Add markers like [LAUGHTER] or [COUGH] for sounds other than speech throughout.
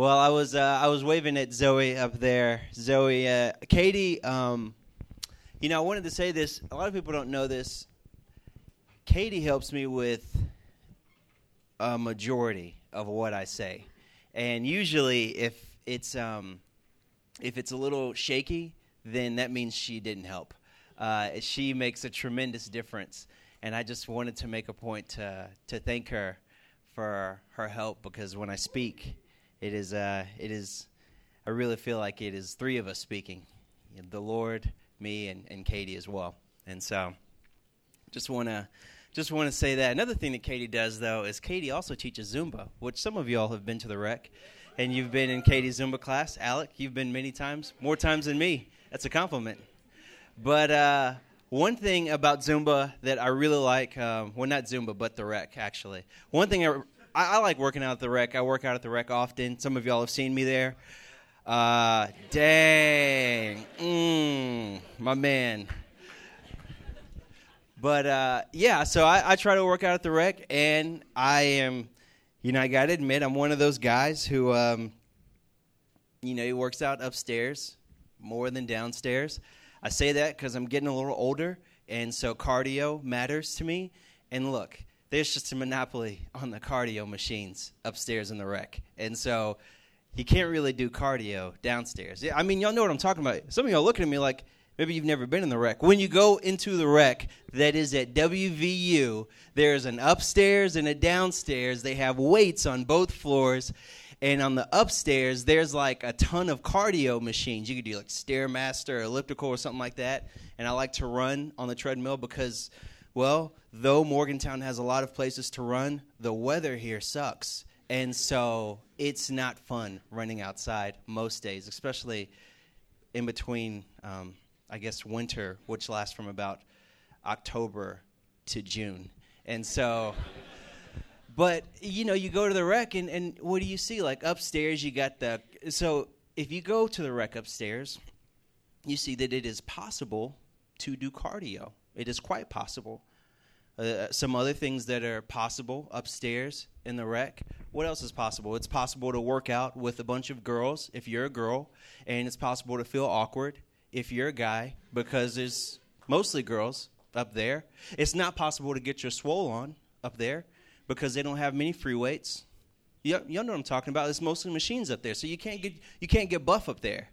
Well, I was uh, I was waving at Zoe up there. Zoe, uh, Katie. Um, you know, I wanted to say this. A lot of people don't know this. Katie helps me with a majority of what I say, and usually, if it's um, if it's a little shaky, then that means she didn't help. Uh, she makes a tremendous difference, and I just wanted to make a point to to thank her for her help because when I speak, it is uh, it is I really feel like it is three of us speaking, the Lord, me, and, and Katie as well, and so just want to just want to say that. Another thing that Katie does, though, is Katie also teaches Zumba, which some of y'all have been to the rec, and you've been in Katie's Zumba class. Alec, you've been many times, more times than me. That's a compliment. But uh, one thing about Zumba that I really like, um, well, not Zumba, but the rec, actually. One thing I, I, I, like working out at the rec. I work out at the rec often. Some of y'all have seen me there. Uh, dang. Mm, my man. But uh, yeah, so I, I, try to work out at the rec, and I am, you know, I got to admit, I'm one of those guys who, um, you know, he works out upstairs more than downstairs. I say that because I'm getting a little older, and so cardio matters to me. And look, there's just a monopoly on the cardio machines upstairs in the rec, and so you can't really do cardio downstairs. I mean, y'all know what I'm talking about. Some of y'all looking at me like maybe you've never been in the rec. When you go into the rec that is at WVU, there's an upstairs and a downstairs. They have weights on both floors. And on the upstairs, there's like a ton of cardio machines. You could do like Stairmaster, elliptical, or something like that. And I like to run on the treadmill because, well, though Morgantown has a lot of places to run, the weather here sucks. And so it's not fun running outside most days, especially in between um, I guess, winter, which lasts from about October to June. And so, but you know, you go to the rec, and, and what do you see? Like upstairs, you got the. So if you go to the rec upstairs, you see that it is possible to do cardio. It is quite possible. Uh, some other things that are possible upstairs in the rec. What else is possible? It's possible to work out with a bunch of girls if you're a girl, and it's possible to feel awkward if you're a guy because there's mostly girls up there. It's not possible to get your swole on up there because they don't have many free weights. You, you know what I'm talking about. It's mostly machines up there, so you can't get you can't get buff up there.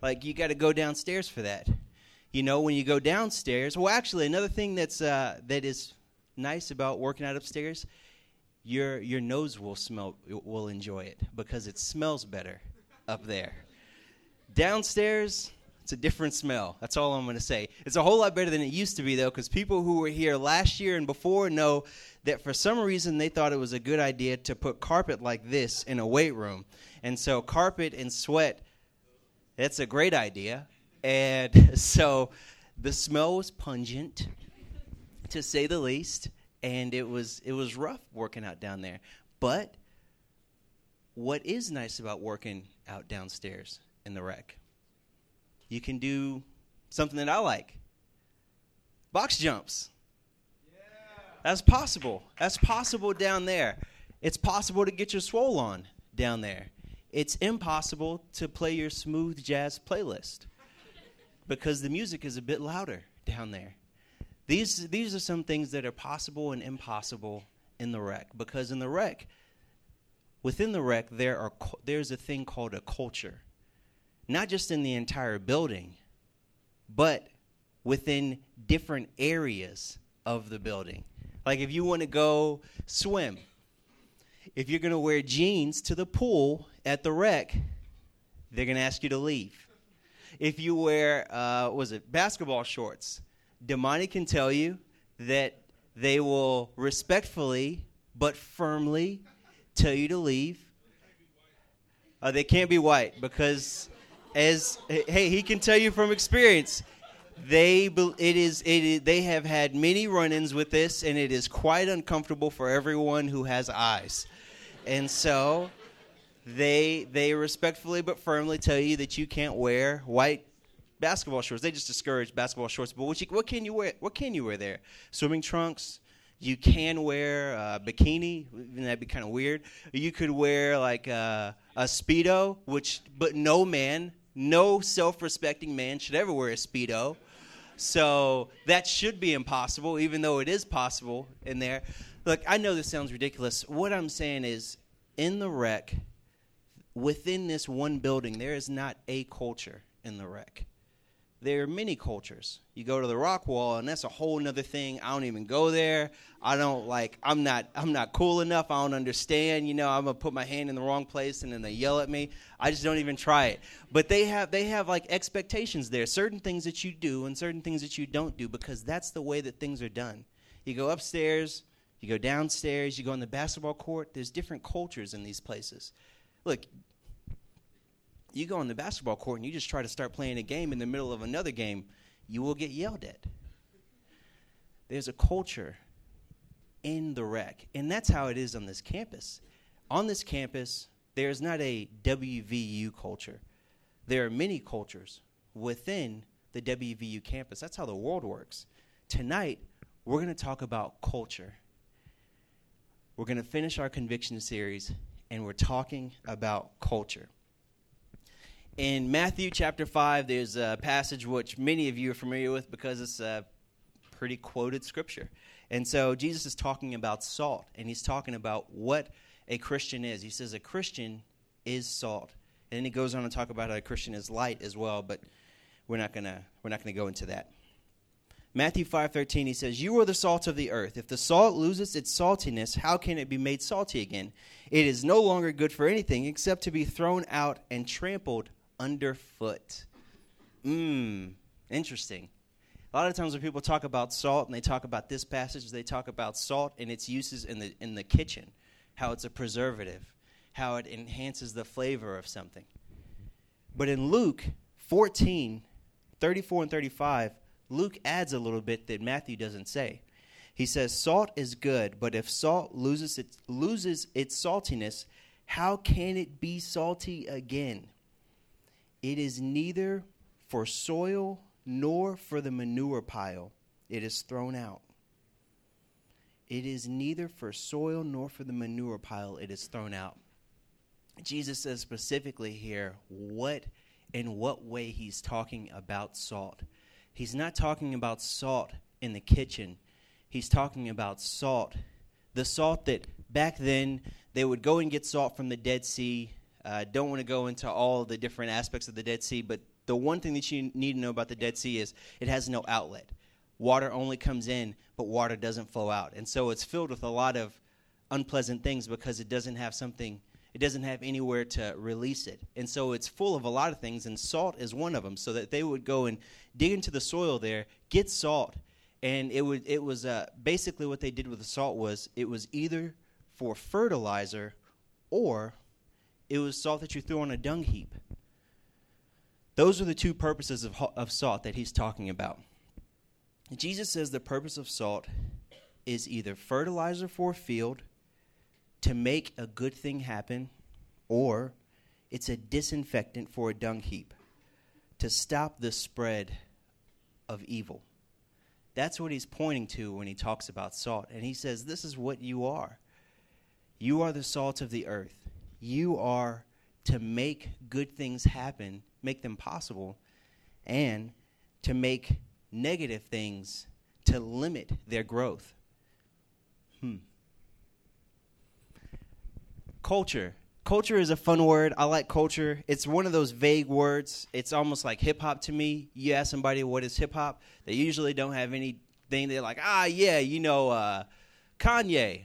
Like you got to go downstairs for that. You know, when you go downstairs. Well, actually, another thing that's uh, that is nice about working out upstairs, your your nose will smell will enjoy it because it smells better up there. Downstairs, it's a different smell. That's all I'm going to say. It's a whole lot better than it used to be, though, because people who were here last year and before know that for some reason they thought it was a good idea to put carpet like this in a weight room. And so, carpet and sweat, that's a great idea. And [LAUGHS] so, the smell was pungent, to say the least, and it was it was rough working out down there. But what is nice about working out downstairs in the rec? you can do something that I like box jumps. Yeah. That's possible. That's possible down there. It's possible to get your swole on down there. It's impossible to play your smooth jazz playlist because the music is a bit louder down there. These, these are some things that are possible and impossible in the rec because in the rec, within the rec, there are, there's a thing called a culture not just in the entire building, but within different areas of the building. Like if you want to go swim, if you're going to wear jeans to the pool at the rec, they're going to ask you to leave. If you wear, uh, was it basketball shorts, Damani can tell you that they will respectfully but firmly tell you to leave. Uh, they can't be white because as hey, he can tell you from experience. They it is it is, they have had many run-ins with this, and it is quite uncomfortable for everyone who has eyes, and so they they respectfully but firmly tell you that you can't wear white basketball shorts. They just discourage basketball shorts. But what, you, what can you wear? What can you wear there? Swimming trunks, You can wear a bikini, that'd be kind of weird. You could wear like a, a speedo, which but no man, no self-respecting man should ever wear a speedo. So that should be impossible, even though it is possible in there. Look, I know this sounds ridiculous. What I'm saying is, in the rec, within this one building, there is not a culture in the rec there are many cultures. You go to the rock wall, and that's a whole nother thing. I don't even go there. I don't like. I'm not. I'm not cool enough. I don't understand. You know, I'm gonna put my hand in the wrong place, and then they yell at me. I just don't even try it. But they have. They have like expectations there. Certain things that you do, and certain things that you don't do, because that's the way that things are done. You go upstairs. You go downstairs. You go on the basketball court. There's different cultures in these places. Look, you go on the basketball court and you just try to start playing a game in the middle of another game, you will get yelled at. There's a culture in the rec, and that's how it is on this campus. On this campus, there's not a WVU culture. There are many cultures within the WVU campus. That's how the world works. Tonight, we're going to talk about culture. We're going to finish our conviction series, and we're talking about culture in Matthew chapter 5, there's a passage which many of you are familiar with because it's a pretty quoted scripture. And so Jesus is talking about salt, and he's talking about what a Christian is. He says a Christian is salt. And then he goes on to talk about how a Christian is light as well, but we're not gonna we're not gonna go into that. Matthew 5:13 he says, "You are the salt of the earth. If the salt loses its saltiness, how can it be made salty again? It is no longer good for anything except to be thrown out and trampled underfoot. Mmm, interesting. A lot of times when people talk about salt and they talk about this passage, they talk about salt and its uses in the in the kitchen, how it's a preservative, how it enhances the flavor of something. But in Luke 14, 34 and 35, Luke adds a little bit that Matthew doesn't say. He says, Salt is good, but if salt loses its, loses its saltiness, how can it be salty again? It is neither for soil nor for the manure pile. It is thrown out. It is neither for soil nor for the manure pile. It is thrown out. Jesus says specifically here what in what way he's talking about salt. He's not talking about salt in the kitchen. He's talking about salt. The salt that back then they would go and get salt from the Dead Sea uh, don't want to go into all the different aspects of the Dead Sea, but the one thing that you need to know about the Dead Sea is it has no outlet. Water only comes in, but water doesn't flow out. And so it's filled with a lot of unpleasant things because it doesn't have something, it doesn't have anywhere to release it. And so it's full of a lot of things, and salt is one of them. So that they would go and dig into the soil there, get salt, and it would it was uh, basically what they did with the salt was it was either for fertilizer or it was salt that you threw on a dung heap. Those are the two purposes of, of salt that he's talking about. Jesus says the purpose of salt is either fertilizer for a field to make a good thing happen, or it's a disinfectant for a dung heap to stop the spread of evil. That's what he's pointing to when he talks about salt. And he says, This is what you are. You are the salt of the earth. You are to make good things happen, make them possible, and to make negative things to limit their growth. Hmm. Culture. Culture is a fun word. I like culture. It's one of those vague words. It's almost like hip hop to me. You ask somebody what is hip hop, they usually don't have anything. They're like, ah, yeah, you know, uh, Kanye,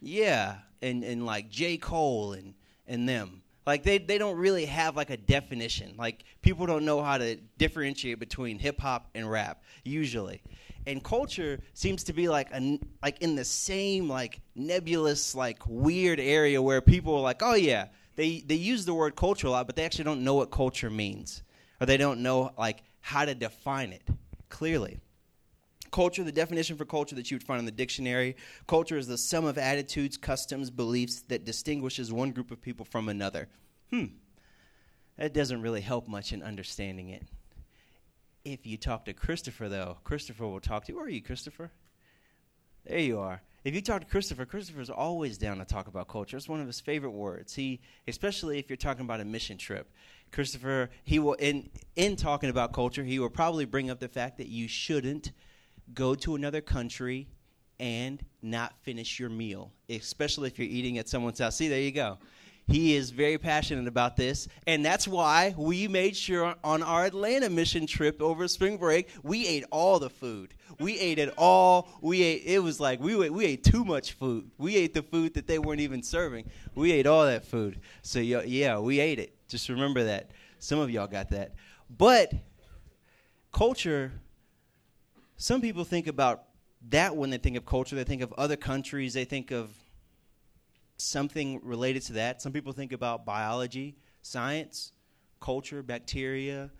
yeah, and and like J Cole and and them. Like they, they don't really have like a definition. Like people don't know how to differentiate between hip hop and rap usually. And culture seems to be like a, like in the same like nebulous like weird area where people are like, "Oh yeah, they they use the word culture a lot, but they actually don't know what culture means or they don't know like how to define it clearly." Culture, the definition for culture that you would find in the dictionary culture is the sum of attitudes, customs, beliefs that distinguishes one group of people from another. Hmm. That doesn't really help much in understanding it. If you talk to Christopher, though, Christopher will talk to you. Where are you, Christopher? There you are. If you talk to Christopher, Christopher's always down to talk about culture. It's one of his favorite words. He, especially if you're talking about a mission trip, Christopher, he will in in talking about culture, he will probably bring up the fact that you shouldn't go to another country and not finish your meal, especially if you're eating at someone's house. See, there you go. He is very passionate about this, and that's why we made sure on our Atlanta mission trip over spring break, we ate all the food. We ate it all. We ate. It was like we ate, we ate too much food. We ate the food that they weren't even serving. We ate all that food. So yeah, we ate it. Just remember that. Some of y'all got that. But culture. Some people think about that when they think of culture. They think of other countries. They think of something related to that. Some people think about biology, science, culture, bacteria,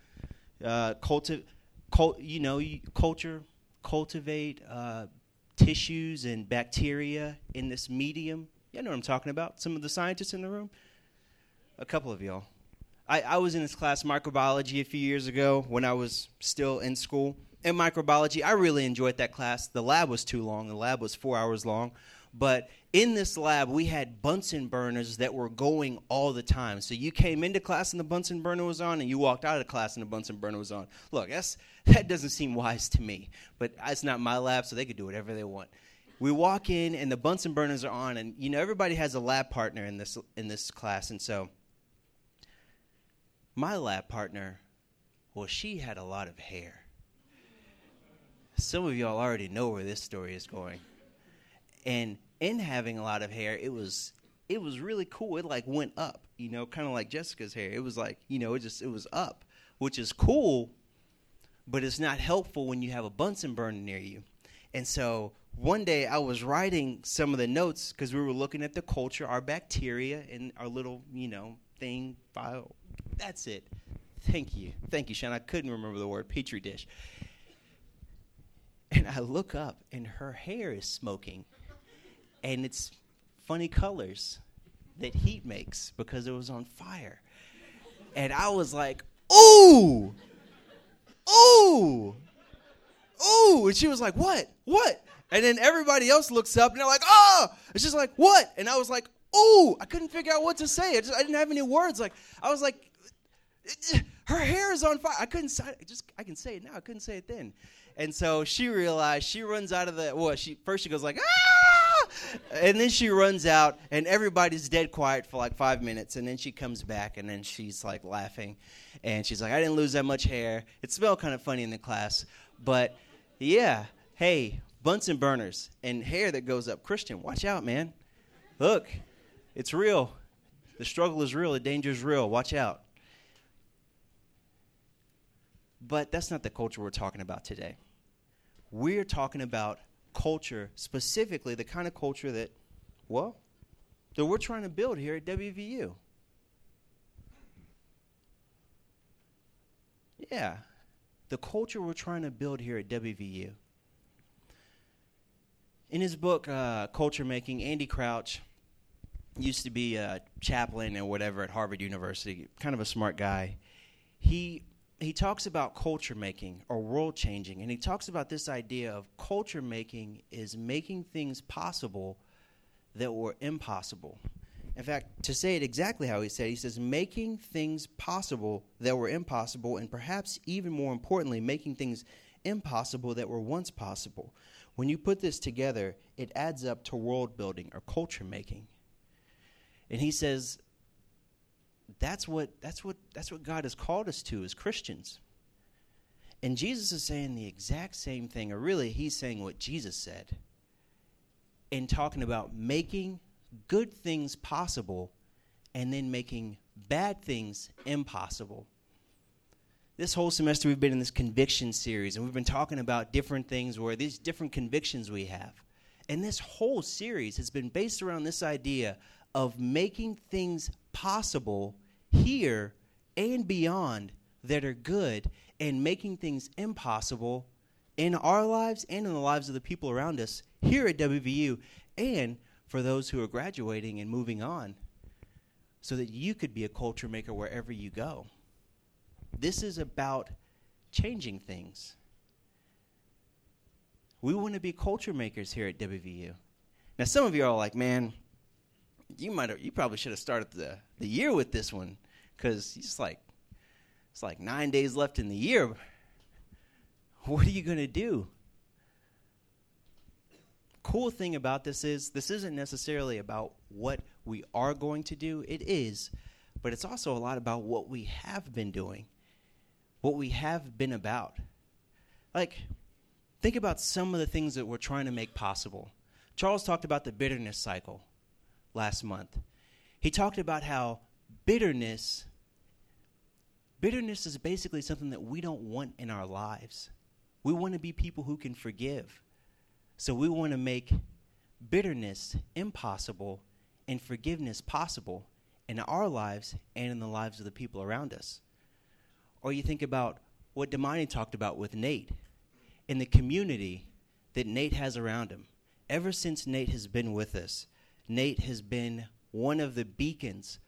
uh, culti- cult, you know, culture, cultivate uh, tissues and bacteria in this medium. You know what I'm talking about. Some of the scientists in the room, a couple of y'all. I, I was in this class, microbiology, a few years ago when I was still in school. In microbiology, I really enjoyed that class. The lab was too long. The lab was four hours long, but in this lab, we had Bunsen burners that were going all the time. So you came into class and the Bunsen burner was on, and you walked out of class and the Bunsen burner was on. Look, that's, that doesn't seem wise to me, but it's not my lab, so they could do whatever they want. We walk in and the Bunsen burners are on, and you know everybody has a lab partner in this in this class, and so my lab partner, well, she had a lot of hair. Some of y'all already know where this story is going, and in having a lot of hair, it was it was really cool. It like went up, you know, kind of like Jessica's hair. It was like, you know, it just it was up, which is cool, but it's not helpful when you have a Bunsen burner near you. And so one day I was writing some of the notes because we were looking at the culture, our bacteria, and our little, you know, thing file. That's it. Thank you. Thank you, Sean. I couldn't remember the word petri dish. And I look up and her hair is smoking and it's funny colors that heat makes because it was on fire. And I was like, ooh, ooh, ooh. And she was like, what? What? And then everybody else looks up and they're like, oh, it's just like, what? And I was like, ooh, I couldn't figure out what to say. I, just, I didn't have any words. Like, I was like, [LAUGHS] her hair is on fire. I couldn't say it. Just, I can say it now. I couldn't say it then. And so she realized, she runs out of the, well, she, first she goes like, ah! And then she runs out, and everybody's dead quiet for like five minutes, and then she comes back, and then she's like laughing, and she's like, "I didn't lose that much hair." It smelled kind of funny in the class, but yeah, hey, Bunsen burners and hair that goes up. Christian, watch out, man. Look, it's real. The struggle is real. The danger is real. Watch out. But that's not the culture we're talking about today. We're talking about culture, specifically the kind of culture that, well, that we're trying to build here at WVU. Yeah, the culture we're trying to build here at WVU. In his book, uh, Culture Making, Andy Crouch used to be a chaplain or whatever at Harvard University, kind of a smart guy. He he talks about culture making or world changing, and he talks about this idea of culture making is making things possible that were impossible. In fact, to say it exactly how he said, he says, making things possible that were impossible, and perhaps even more importantly, making things impossible that were once possible. When you put this together, it adds up to world building or culture making. And he says, that's what that's what that's what God has called us to as Christians. And Jesus is saying the exact same thing, or really he's saying what Jesus said in talking about making good things possible and then making bad things impossible. This whole semester we've been in this conviction series and we've been talking about different things where these different convictions we have. And this whole series has been based around this idea of making things possible here and beyond that are good and making things impossible in our lives and in the lives of the people around us here at WVU and for those who are graduating and moving on so that you could be a culture maker wherever you go. This is about changing things. We want to be culture makers here at WVU. Now, some of you are like, man, you might have, you probably should have started the, the year with this one because it's like it's like nine days left in the year. What are you going to do? Cool thing about this is this isn't necessarily about what we are going to do. It is, but it's also a lot about what we have been doing, what we have been about. Like, think about some of the things that we're trying to make possible. Charles talked about the bitterness cycle last month. He talked about how bitterness bitterness is basically something that we don't want in our lives. We want to be people who can forgive. So we want to make bitterness impossible and forgiveness possible in our lives and in the lives of the people around us. Or you think about what Damani talked about with Nate in the community that Nate has around him. Ever since Nate has been with us, Nate has been one of the beacons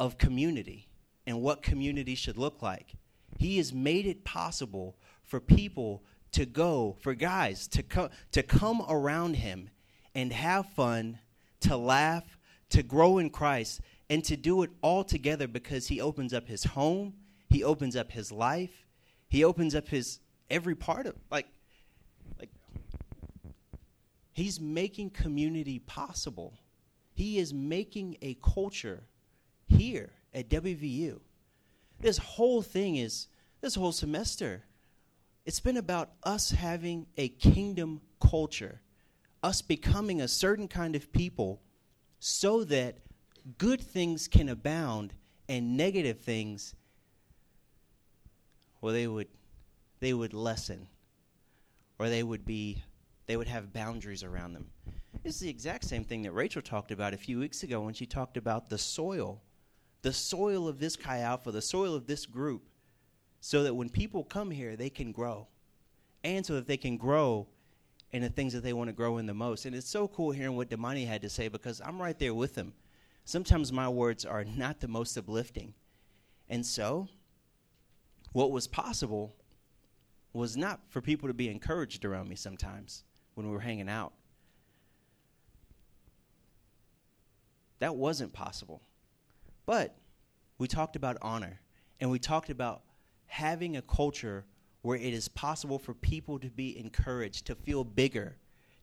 of community and what community should look like. He has made it possible for people to go, for guys to, co- to come around him and have fun, to laugh, to grow in Christ, and to do it all together because he opens up his home, he opens up his life, he opens up his every part of like like he's making community possible. He is making a culture here at WVU. This whole thing is this whole semester it's been about us having a kingdom culture, us becoming a certain kind of people so that good things can abound and negative things well they would they would lessen or they would be they would have boundaries around them. It's the exact same thing that Rachel talked about a few weeks ago when she talked about the soil. The soil of this Chi Alpha, the soil of this group so that when people come here, they can grow. And so that they can grow in the things that they want to grow in the most. And it's so cool hearing what Damani had to say because I'm right there with him. Sometimes my words are not the most uplifting. And so, what was possible was not for people to be encouraged around me sometimes when we were hanging out. That wasn't possible. But we talked about honor and we talked about having a culture where it is possible for people to be encouraged, to feel bigger,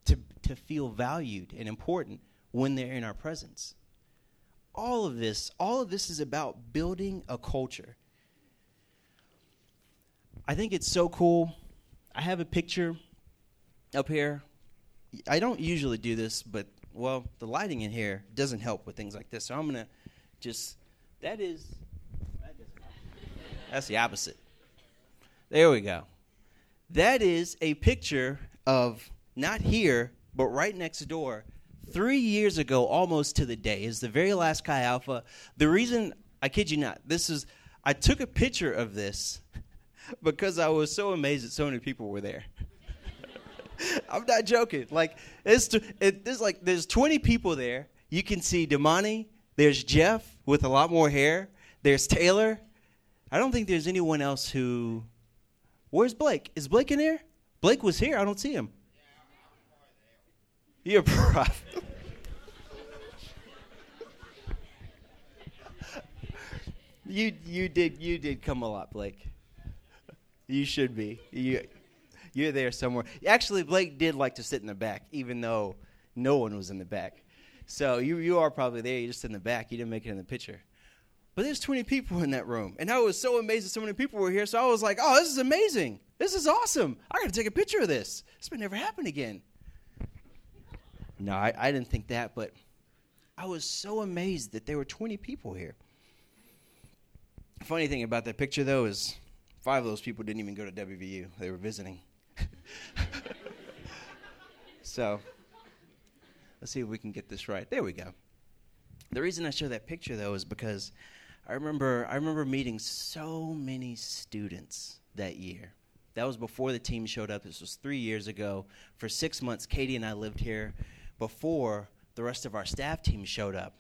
to, to feel valued and important when they're in our presence. All of this, all of this is about building a culture. I think it's so cool. I have a picture up here. I don't usually do this, but well, the lighting in here doesn't help with things like this. So I'm to just that is that's the opposite. There we go. That is a picture of not here, but right next door. Three years ago, almost to the day, is the very last Chi Alpha. The reason, I kid you not, this is, I took a picture of this [LAUGHS] because I was so amazed that so many people were there. [LAUGHS] I'm not joking. Like, it's, it, there's like, there's 20 people there. You can see Damani, there's Jeff with a lot more hair, there's Taylor, I don't think there's anyone else who. Where's Blake? Is Blake in here? Blake was here. I don't see him. You're prophet. [LAUGHS] you you did you did come a lot, Blake. You should be. You you're there somewhere. Actually, Blake did like to sit in the back, even though no one was in the back. So you you are probably there. You're just in the back. You didn't make it in the picture. But there's 20 people in that room. And I was so amazed that so many people were here. So I was like, oh, this is amazing. This is awesome. I got to take a picture of this. This may never happen again. No, I, I didn't think that, but I was so amazed that there were 20 people here. Funny thing about that picture, though, is five of those people didn't even go to WVU, they were visiting. [LAUGHS] so let's see if we can get this right. There we go. The reason I show that picture, though, is because I remember I remember meeting so many students that year. That was before the team showed up. This was three years ago. For six months, Katie and I lived here before the rest of our staff team showed up.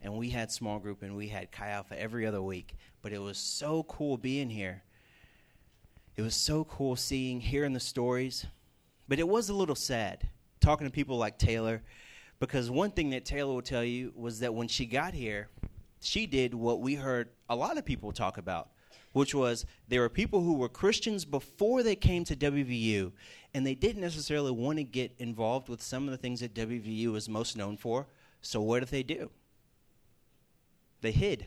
And we had small group and we had Chi Alpha every other week. But it was so cool being here. It was so cool seeing, hearing the stories, But it was a little sad talking to people like Taylor because one thing that Taylor will tell you was that when she got here, she did what we heard a lot of people talk about, which was there were people who were Christians before they came to WVU, and they didn't necessarily want to get involved with some of the things that WVU is most known for. So what did they do? They hid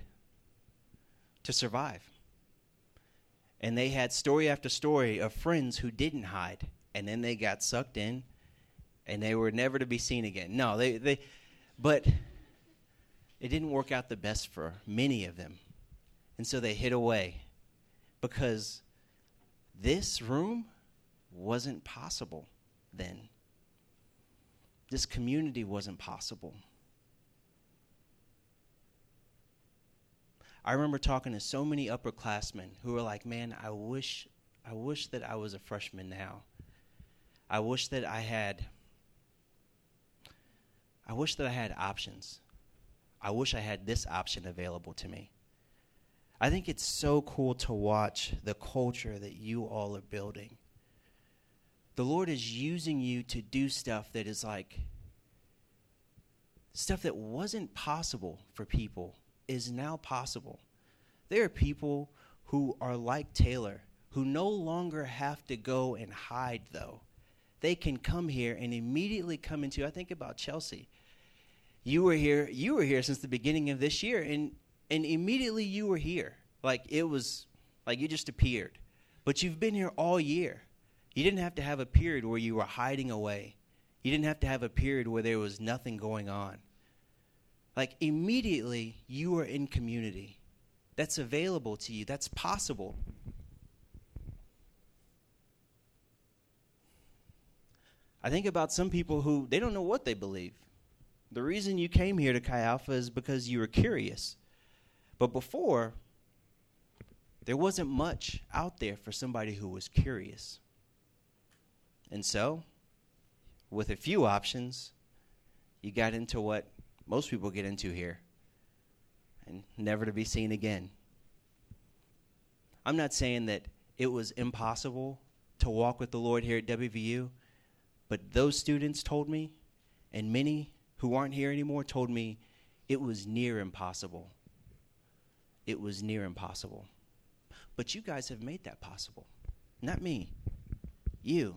to survive. And they had story after story of friends who didn't hide, and then they got sucked in, and they were never to be seen again. No, they, they but it didn't work out the best for many of them. And so they hid away because this room wasn't possible then. This community wasn't possible. I remember talking to so many upperclassmen who were like, "Man, I wish I wish that I was a freshman now. I wish that I had I wish that I had options. I wish I had this option available to me. I think it's so cool to watch the culture that you all are building. The Lord is using you to do stuff that is like stuff that wasn't possible for people is now possible. There are people who are like Taylor who no longer have to go and hide though. They can come here and immediately come into I think about Chelsea. You were here you were here since the beginning of this year and and immediately you were here. Like it was like you just appeared. But you've been here all year. You didn't have to have a period where you were hiding away. You didn't have to have a period where there was nothing going on like immediately you are in community that's available to you that's possible I think about some people who they don't know what they believe. The reason you came here to Chi Alpha is because you were curious. But before, there wasn't much out there for somebody who was curious. And so, with a few options, you got into what most people get into here and never to be seen again. I'm not saying that it was impossible to walk with the Lord here at WVU, but those students told me, and many who aren't here anymore told me it was near impossible. It was near impossible. But you guys have made that possible. Not me. You.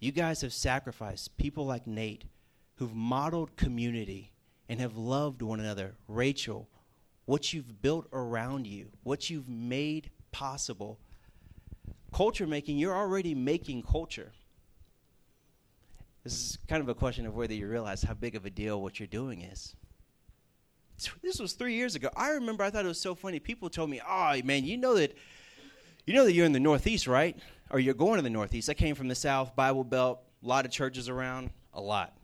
You guys have sacrificed people like Nate who've modeled community and have loved one another. Rachel, what you've built around you, what you've made possible. Culture making, you're already making culture. This is kind of a question of whether you realize how big of a deal what you're doing is. This was three years ago. I remember I thought it was so funny. People told me, "Oh man, you know that, you know that you're in the Northeast, right? Or you're going to the Northeast." I came from the South, Bible Belt, a lot of churches around, a lot.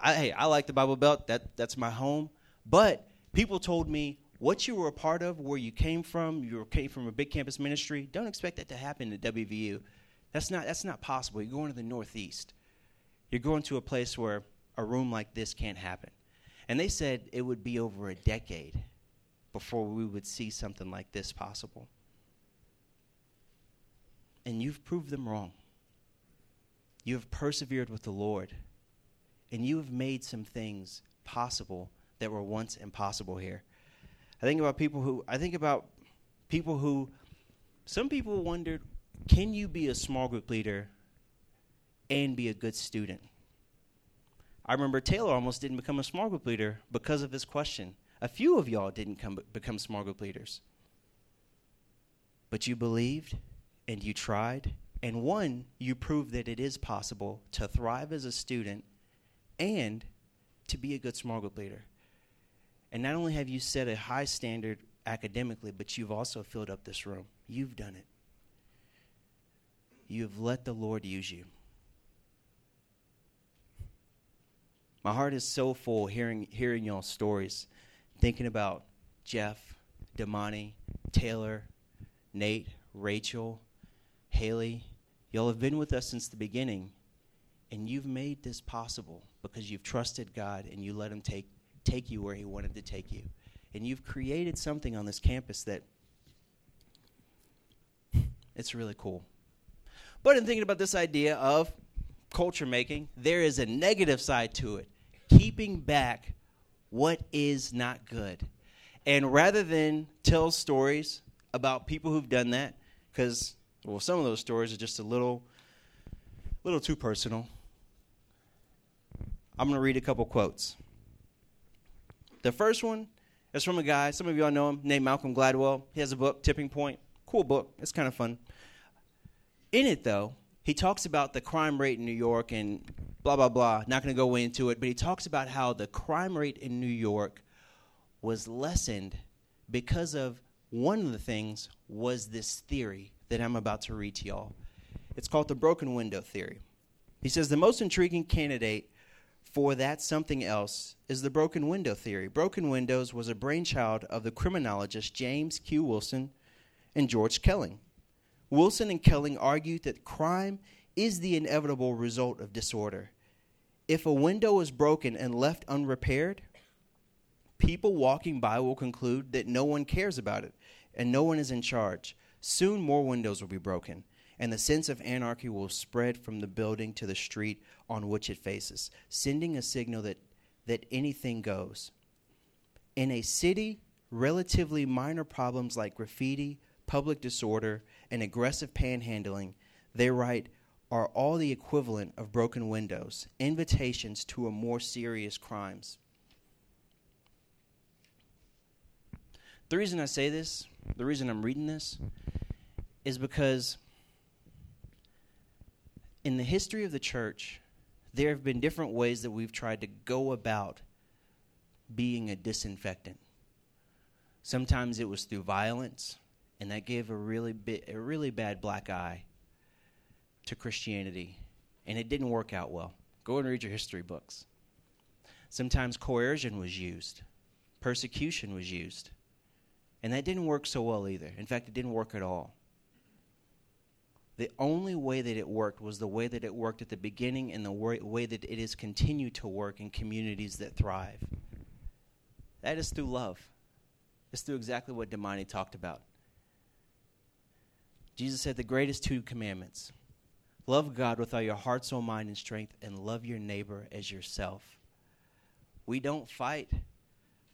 I, hey, I like the Bible Belt. That that's my home. But people told me what you were a part of, where you came from. You came from a big campus ministry. Don't expect that to happen at WVU. That's not that's not possible. You're going to the Northeast. You're going to a place where a room like this can't happen. And they said it would be over a decade before we would see something like this possible. And you've proved them wrong. You have persevered with the Lord, and you have made some things possible that were once impossible here. I think about people who I think about people who some people wondered, can you be a small group leader and be a good student. I remember Taylor almost didn't become a small group leader because of this question. A few of y'all didn't come, become small group leaders. But you believed and you tried, and one, you proved that it is possible to thrive as a student and to be a good small group leader. And not only have you set a high standard academically, but you've also filled up this room. You've done it. You've let the Lord use you. My heart is so full hearing hearing y'all stories, thinking about Jeff, Damani, Taylor, Nate, Rachel, Haley. Y'all have been with us since the beginning, and you've made this possible because you've trusted God and you let Him take take you where He wanted to take you, and you've created something on this campus that it's really cool. But in thinking about this idea of culture making, there is a negative side to it, keeping back what is not good. And rather than tell stories about people who've done that, because well, some of those stories are just a little, little too personal. I'm going to read a couple quotes. The first one is from a guy, some of y'all know him, named Malcolm Gladwell. He has a book, Tipping Point. Cool book. It's kind of fun. In it, though, he talks about the crime rate in New York and blah, blah, blah. Not going to go into it, but he talks about how the crime rate in New York was lessened because of one of the things was this theory that I'm about to read to y'all. It's called the broken window theory. He says the most intriguing candidate for that something else is the broken window theory. Broken windows was a brainchild of the criminologist James Q. Wilson and George Kelling. Wilson and Kelling argued that crime is the inevitable result of disorder. If a window is broken and left unrepaired, people walking by will conclude that no one cares about it and no one is in charge. Soon more windows will be broken, and the sense of anarchy will spread from the building to the street on which it faces, sending a signal that, that anything goes. In a city, relatively minor problems like graffiti, public disorder, and aggressive panhandling, they write, are all the equivalent of broken windows, invitations to a more serious crimes. The reason I say this, the reason I'm reading this, is because in the history of the church, there have been different ways that we've tried to go about being a disinfectant. Sometimes it was through violence, and that gave a really bi- a really bad black eye to Christianity, and it didn't work out well. Go and read your history books. Sometimes coercion was used, persecution was used. And that didn't work so well either. In fact, it didn't work at all. The only way that it worked was the way that it worked at the beginning and the way that it has continued to work in communities that thrive. That is through love. It's through exactly what Damani talked about. Jesus said the greatest two commandments love God with all your heart, soul, mind, and strength, and love your neighbor as yourself. We don't fight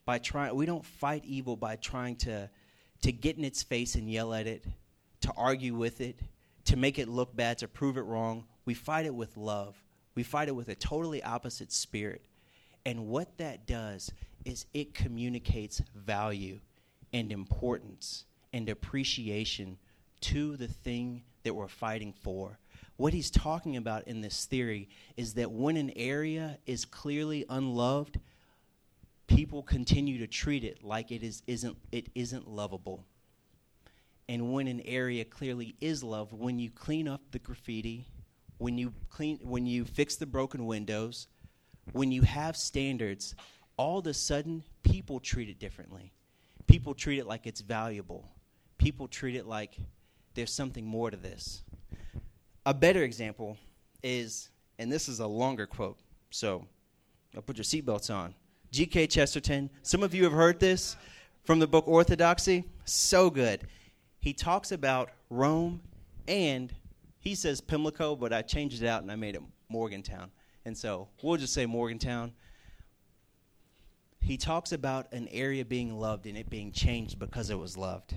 by trying we don't fight evil by trying to to get in its face and yell at it, to argue with it, to make it look bad, to prove it wrong. We fight it with love. We fight it with a totally opposite spirit. And what that does is it communicates value and importance and appreciation to the thing that we're fighting for. What he's talking about in this theory is that when an area is clearly unloved, people continue to treat it like it is isn't it isn't lovable. And when an area clearly is loved, when you clean up the graffiti, when you clean when you fix the broken windows, when you have standards, all of a sudden people treat it differently. People treat it like it's valuable. People treat it like there's something more to this. A better example is, and this is a longer quote, so I'll put your seatbelts on. G.K. Chesterton. Some of you have heard this from the book Orthodoxy. So good. He talks about Rome and he says Pimlico, but I changed it out and I made it Morgantown. And so we'll just say Morgantown. He talks about an area being loved and it being changed because it was loved.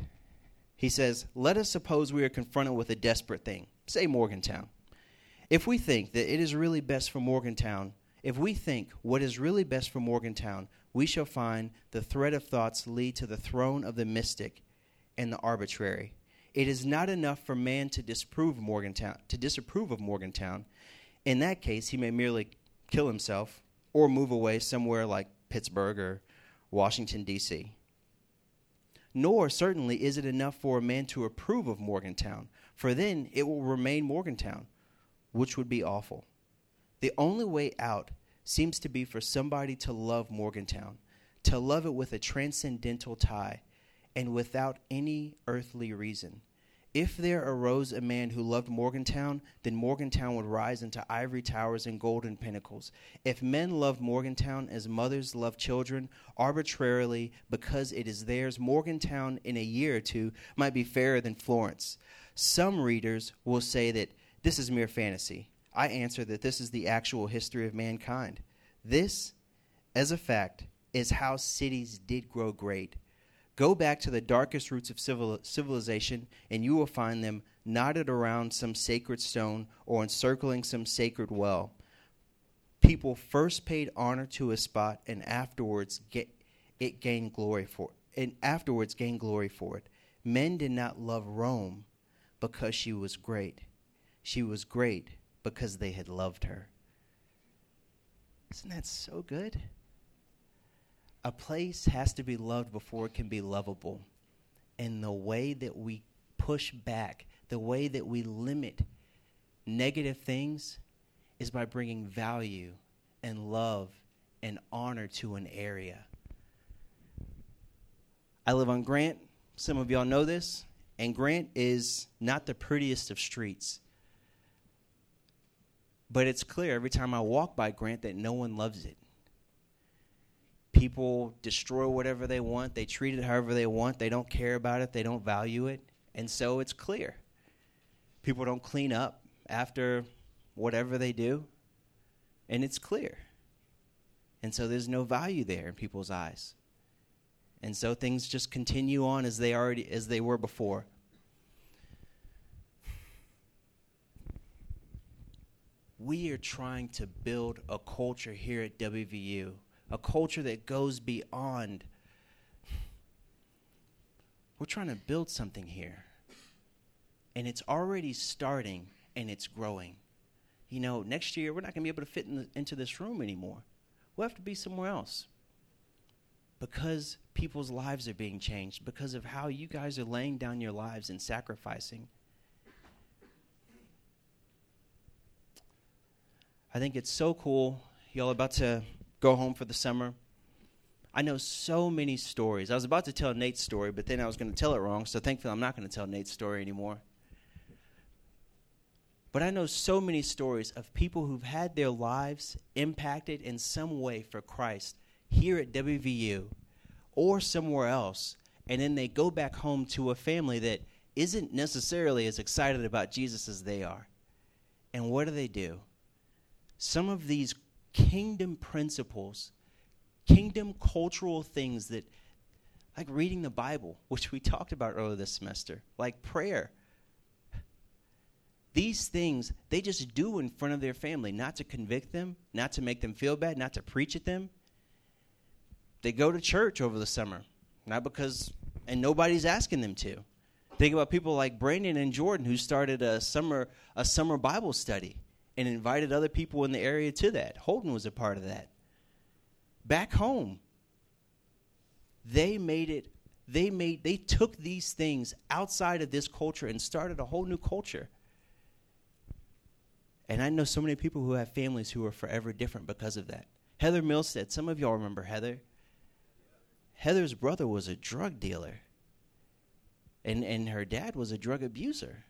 He says, Let us suppose we are confronted with a desperate thing, say Morgantown. If we think that it is really best for Morgantown if we think what is really best for Morgantown, we shall find the thread of thoughts lead to the throne of the mystic and the arbitrary. It is not enough for man to disprove Morgantown, to disapprove of Morgantown. In that case, he may merely kill himself or move away somewhere like Pittsburgh or Washington D.C. Nor certainly is it enough for a man to approve of Morgantown, for then it will remain Morgantown, which would be awful. The only way out seems to be for somebody to love Morgantown, to love it with a transcendental tie and without any earthly reason. If there arose a man who loved Morgantown, then Morgantown would rise into ivory towers and golden pinnacles. If men loved Morgantown as mothers love children, arbitrarily because it is theirs, Morgantown in a year or two might be fairer than Florence. Some readers will say that this is mere fantasy. I answer that this is the actual history of mankind. This, as a fact, is how cities did grow great. Go back to the darkest roots of civil, civilization, and you will find them knotted around some sacred stone or encircling some sacred well. People first paid honor to a spot, and afterwards get, it gained glory for and afterwards gained glory for it. Men did not love Rome because she was great. She was great because they had loved her. Isn't that so good? A place has to be loved before it can be lovable. And the way that we push back, the way that we limit negative things is by bringing value and love and honor to an area. I live on Grant. Some of y'all know this. And Grant is not the prettiest of streets. But it's clear every time I walk by Grant that no one loves it. People destroy whatever they want, they treat it however they want, they don't care about it, they don't value it. And so it's clear. People don't clean up after whatever they do, and it's clear. And so there's no value there in people's eyes. And so things just continue on as they already as they were before. We are trying to build a culture here at WVU, a culture that goes beyond we're trying to build something here. And it's already starting and it's growing. You know, next year we're not going to be able to fit in the, into this room anymore. We'll have to be somewhere else because people's lives are being changed, because of how you guys are laying down your lives and sacrificing. I think it's so cool. Y'all about to go home for the summer. I know so many stories. I was about to tell Nate's story, but then I was going to tell it wrong, so thankfully I'm not going to tell Nate's story anymore. But I know so many stories of people who've had their lives impacted in some way for Christ here at WVU or somewhere else, and then they go back home to a family that isn't necessarily as excited about Jesus as they are. And what do they do? Some of these kingdom principles, kingdom cultural things that, like reading the Bible, which we talked about earlier this semester, like prayer. These things they just do in front of their family, not to convict them, not to make them feel bad, not to preach at them, they go to church over the summer, not because, and nobody's asking them to. Think about people like Brandon and Jordan who started a summer a summer Bible study and invited other people in the area to that. Holden was a part of that. Back home, they made it they made they took these things outside of this culture and started a whole new culture. And I know so many people who have families who are forever different because of that. Heather Milstead, some of y'all remember Heather. Heather's brother was a drug dealer, and, and her dad was a drug abuser.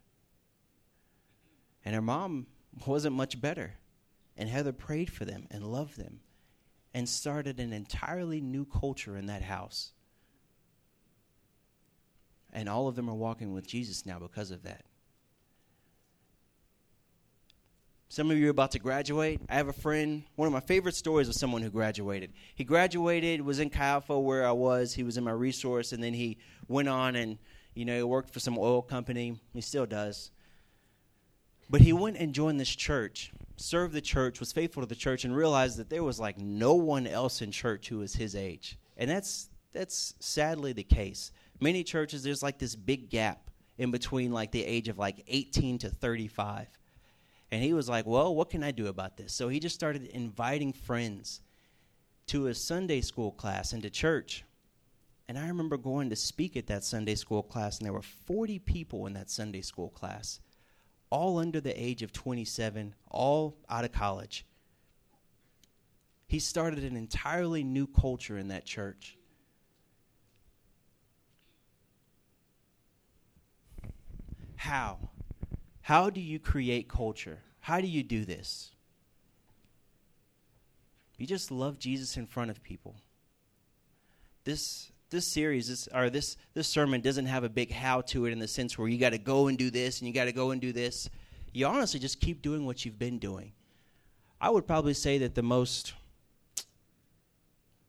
And her mom wasn't much better. And Heather prayed for them and loved them and started an entirely new culture in that house. And all of them are walking with Jesus now because of that. Some of you are about to graduate. I have a friend, one of my favorite stories of someone who graduated. He graduated, was in Alpha where I was. He was in my resource, and then he went on and, you know, he worked for some oil company. He still does. But he went and joined this church, served the church, was faithful to the church, and realized that there was like no one else in church who was his age. And that's that's sadly the case. Many churches, there's like this big gap in between like the age of like 18 to 35 and he was like, Well, what can I do about this? So he just started inviting friends to a Sunday school class and to church. And I remember going to speak at that Sunday school class, and there were 40 people in that Sunday school class, all under the age of 27, all out of college. He started an entirely new culture in that church. How? How do you create culture? How do you do this? You just love Jesus in front of people. This this series this, or this this sermon doesn't have a big how to it in the sense where you got to go and do this and you got to go and do this. you honestly just keep doing what you've been doing. I would probably say that the most,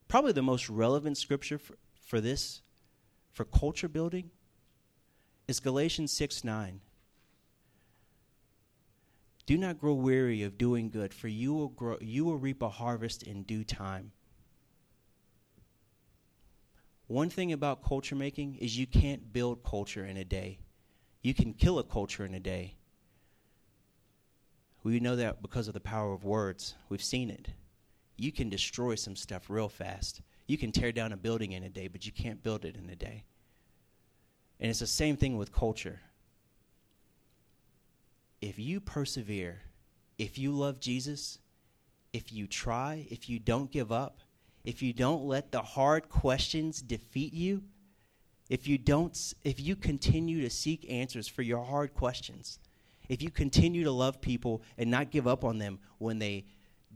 probably the most relevant scripture for, for this, for culture building, is Galatians 6 9. Do not grow weary of doing good, for you will, grow, you will reap a harvest in due time. One thing about culture making is you can't build culture in a day. You can kill a culture in a day. We know that because of the power of words. We've seen it. You can destroy some stuff real fast. You can tear down a building in a day, but you can't build it in a day. And it's the same thing with culture if you persevere, if you love Jesus, if you try, if you don't give up, if you don't let the hard questions defeat you, if you don't if you continue to seek answers for your hard questions, if you continue to love people and not give up on them when they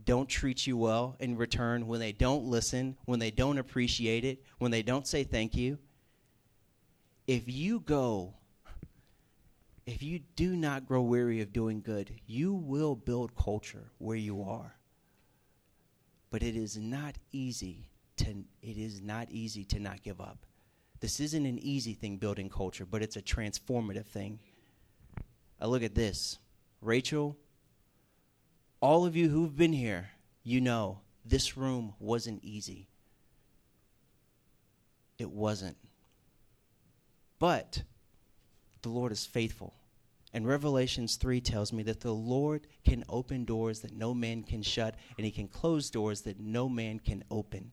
don't treat you well in return, when they don't listen, when they don't appreciate it, when they don't say thank you, if you go if you do not grow weary of doing good, you will build culture where you are. But it is not easy to it is not easy to not give up. This isn't an easy thing building culture, but it's a transformative thing. I look at this. Rachel, all of you who've been here, you know this room wasn't easy. It wasn't. But the Lord is faithful. And Revelations 3 tells me that the Lord can open doors that no man can shut, and he can close doors that no man can open.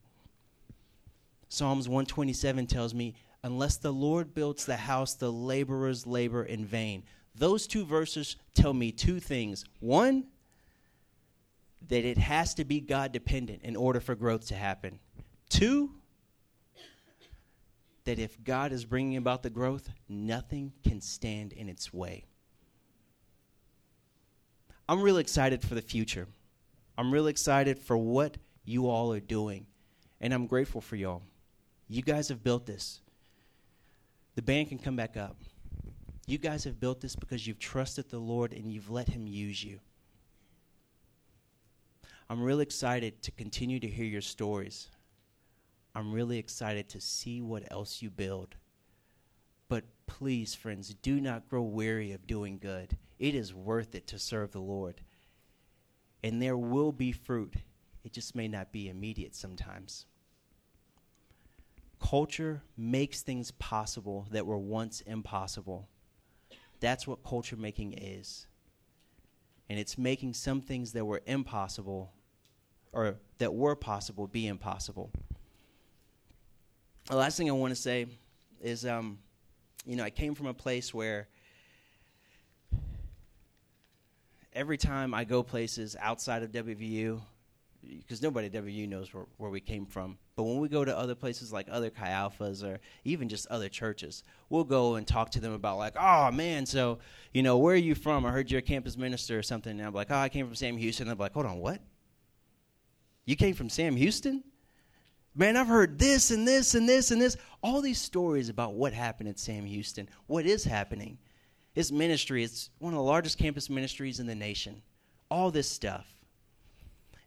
Psalms 127 tells me, unless the Lord builds the house, the laborers labor in vain. Those two verses tell me two things. One, that it has to be God dependent in order for growth to happen. Two, that if God is bringing about the growth, nothing can stand in its way. I'm really excited for the future. I'm really excited for what you all are doing. And I'm grateful for y'all. You guys have built this. The band can come back up. You guys have built this because you've trusted the Lord and you've let Him use you. I'm really excited to continue to hear your stories. I'm really excited to see what else you build. But please, friends, do not grow weary of doing good. It is worth it to serve the Lord. And there will be fruit. It just may not be immediate sometimes. Culture makes things possible that were once impossible. That's what culture making is. And it's making some things that were impossible or that were possible be impossible. The last thing I want to say is um, you know, I came from a place where every time I go places outside of WVU, because nobody at WVU knows where, where we came from. But when we go to other places like other Chi Alphas or even just other churches, we'll go and talk to them about like, oh man, so you know, where are you from? I heard you're a campus minister or something. And I'm like, oh, I came from Sam Houston. And they're like, hold on, what? You came from Sam Houston? Man, I've heard this and this and this and this. All these stories about what happened at Sam Houston, what is happening. His ministry, it's one of the largest campus ministries in the nation. All this stuff.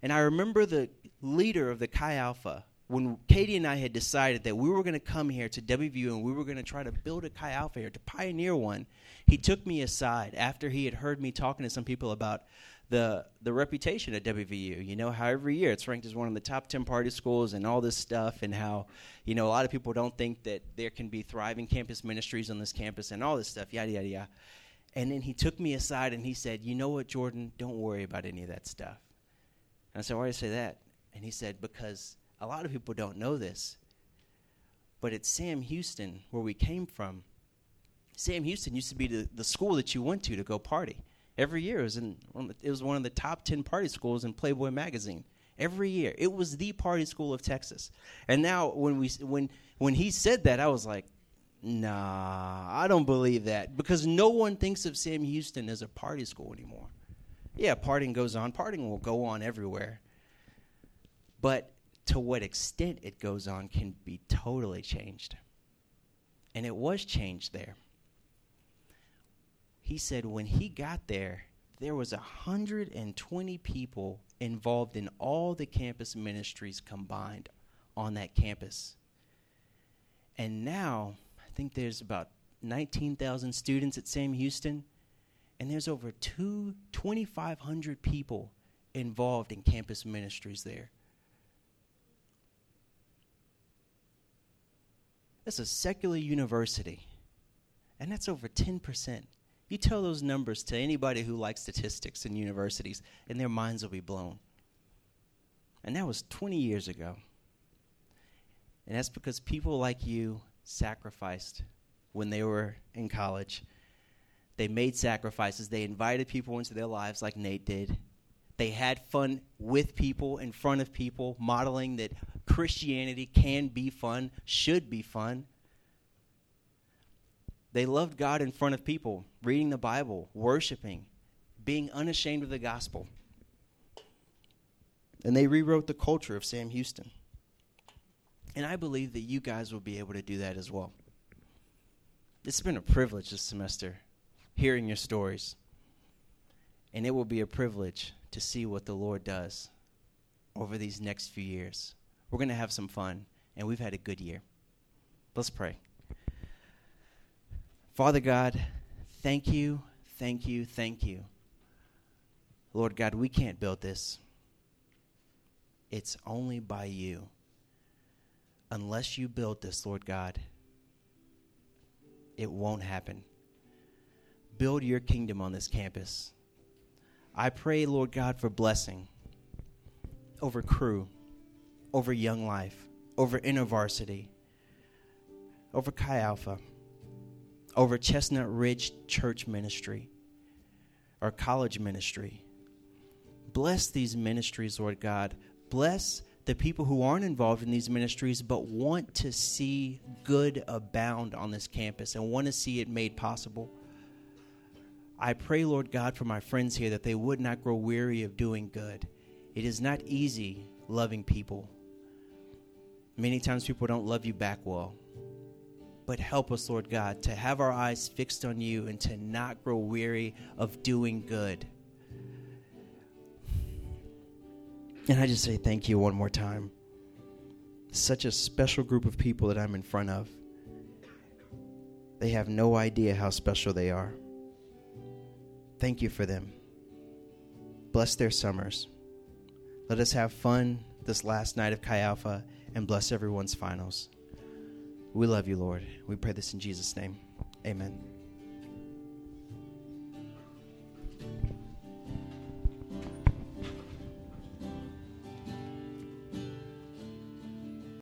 And I remember the leader of the Chi Alpha, when Katie and I had decided that we were going to come here to WVU and we were going to try to build a Chi Alpha here, to pioneer one, he took me aside after he had heard me talking to some people about the the reputation at WVU. You know how every year it's ranked as one of the top ten party schools and all this stuff, and how you know a lot of people don't think that there can be thriving campus ministries on this campus and all this stuff. Yada yada yada. And then he took me aside and he said, "You know what, Jordan? Don't worry about any of that stuff." And I said, "Why do you say that?" And he said, "Because a lot of people don't know this, but at Sam Houston, where we came from, Sam Houston used to be the, the school that you went to to go party." Every year it was in it was one of the top ten party schools in Playboy magazine. Every year it was the party school of Texas. And now when we when when he said that, I was like, Nah, I don't believe that because no one thinks of Sam Houston as a party school anymore. Yeah, partying goes on. Partying will go on everywhere. But to what extent it goes on can be totally changed. And it was changed there he said when he got there, there was 120 people involved in all the campus ministries combined on that campus. And now, I think there's about 19,000 students at Sam Houston, and there's over two, 2,500 people involved in campus ministries there. That's a secular university, and that's over 10%. You tell those numbers to anybody who likes statistics in universities, and their minds will be blown. And that was 20 years ago. And that's because people like you sacrificed when they were in college. They made sacrifices. They invited people into their lives like Nate did. They had fun with people, in front of people, modeling that Christianity can be fun, should be fun. They loved God in front of people, reading the Bible, worshiping, being unashamed of the gospel. And they rewrote the culture of Sam Houston. And I believe that you guys will be able to do that as well. It's been a privilege this semester hearing your stories. And it will be a privilege to see what the Lord does over these next few years. We're going to have some fun, and we've had a good year. Let's pray. Father God, thank you, thank you, thank you. Lord God, we can't build this. It's only by you. Unless you build this, Lord God, it won't happen. Build your kingdom on this campus. I pray, Lord God, for blessing over Cru, over Young Life, over InterVarsity, over Chi Alpha, over Chestnut Ridge Church Ministry, or college ministry. Bless these ministries, Lord God. Bless the people who aren't involved in these ministries but want to see good abound on this campus and want to see it made possible. I pray, Lord God, for my friends here that they would not grow weary of doing good. It is not easy loving people. Many times people don't love you back well. But help us, Lord God, to have our eyes fixed on you and to not grow weary of doing good. And I just say thank you one more time. Such a special group of people that I'm in front of. They have no idea how special they are. Thank you for them. Bless their summers. Let us have fun this last night of Chi Alpha and bless everyone's finals. We love you, Lord. We pray this in Jesus' name. Amen.